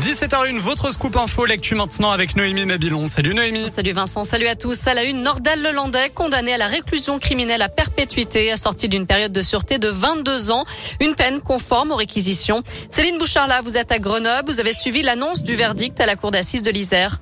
17h01, votre scoop info, l'actu maintenant avec Noémie Mabilon. Salut Noémie. Salut Vincent, salut à tous. À la une, Nordal Lelandais, condamné à la réclusion criminelle à perpétuité, assorti d'une période de sûreté de 22 ans, une peine conforme aux réquisitions. Céline Bouchard, vous êtes à Grenoble, vous avez suivi l'annonce du verdict à la cour d'assises de l'Isère.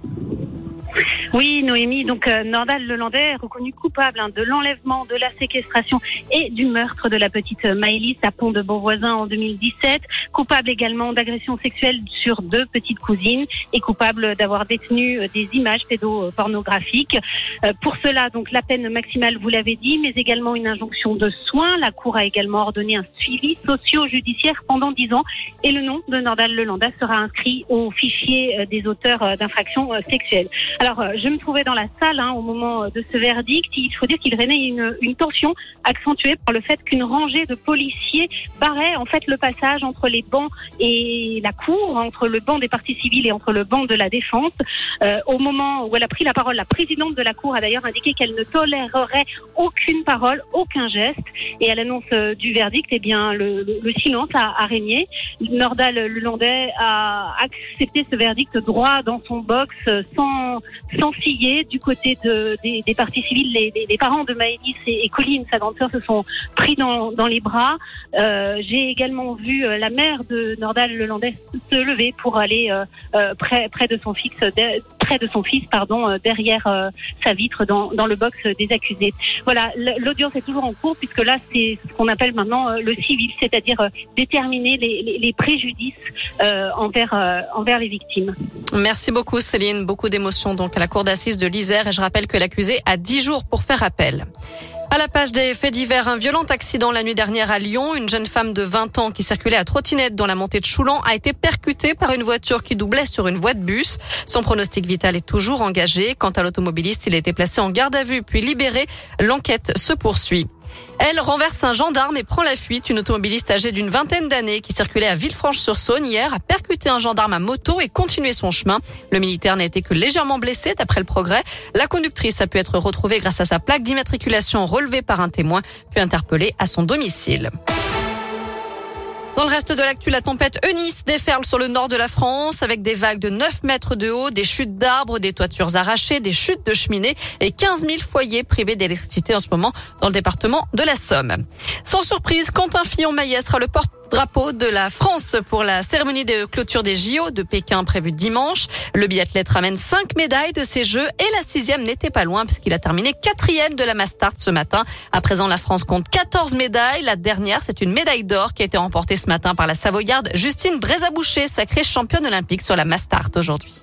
Oui, Noémie, donc euh, Nordal Lelandais est reconnu coupable hein, de l'enlèvement, de la séquestration et du meurtre de la petite Maëlys à Pont de Beauvoisin en 2017, coupable également d'agression sexuelle sur deux petites cousines et coupable d'avoir détenu euh, des images pédopornographiques. Euh, pour cela, donc la peine maximale, vous l'avez dit, mais également une injonction de soins. La Cour a également ordonné un suivi socio-judiciaire pendant dix ans et le nom de Nordal Lelandais sera inscrit au fichier des auteurs d'infractions sexuelles. Alors, je me trouvais dans la salle hein, au moment de ce verdict. Il faut dire qu'il régnait une, une tension accentuée par le fait qu'une rangée de policiers barrait en fait le passage entre les bancs et la cour, entre le banc des partis civils et entre le banc de la défense. Euh, au moment où elle a pris la parole, la présidente de la cour a d'ailleurs indiqué qu'elle ne tolérerait aucune parole, aucun geste. Et à l'annonce euh, du verdict, eh bien le, le, silence a, a, régné. Nordal Lelandais a accepté ce verdict droit dans son box sans sans du côté de, des, des partis civils. Les, parents de Maëlys et, et, Colline, sa grande sœur, se sont pris dans, les bras. Euh, J'ai également vu euh, la mère de Nordal Lelandais se lever pour aller euh, près, de son fils, près de son fils, pardon, derrière sa vitre dans, le box des accusés. Voilà, l'audience est toujours en cours puisque là, c'est ce qu'on appelle maintenant le civil, c'est-à-dire déterminer les, préjudices envers les victimes. Merci beaucoup Céline, beaucoup d'émotions à la cour d'assises de l'Isère et je rappelle que l'accusé a 10 jours pour faire appel. À la page des faits divers, un violent accident la nuit dernière à Lyon. Une jeune femme de 20 ans qui circulait à trottinette dans la montée de Choulan a été percutée par une voiture qui doublait sur une voie de bus. Son pronostic vital est toujours engagé. Quant à l'automobiliste, il a été placé en garde à vue puis libéré. L'enquête se poursuit. Elle renverse un gendarme et prend la fuite. Une automobiliste âgée d'une vingtaine d'années qui circulait à Villefranche-sur-Saône hier a percuté un gendarme à moto et continué son chemin. Le militaire n'a été que légèrement blessé d'après le progrès. La conductrice a pu être retrouvée grâce à sa plaque d'immatriculation relevée par un témoin puis interpellée à son domicile. Dans le reste de l'actu, la tempête Eunice déferle sur le nord de la France avec des vagues de 9 mètres de haut, des chutes d'arbres, des toitures arrachées, des chutes de cheminées et 15 000 foyers privés d'électricité en ce moment dans le département de la Somme. Sans surprise, Quentin Fillon-Maillet sera le porte drapeau de la France pour la cérémonie de clôture des JO de Pékin prévue dimanche. Le biathlète ramène cinq médailles de ces Jeux et la sixième n'était pas loin puisqu'il a terminé quatrième de la Mastart ce matin. À présent, la France compte 14 médailles. La dernière, c'est une médaille d'or qui a été remportée ce matin par la Savoyarde Justine Brézaboucher, sacrée championne olympique sur la Mastart aujourd'hui.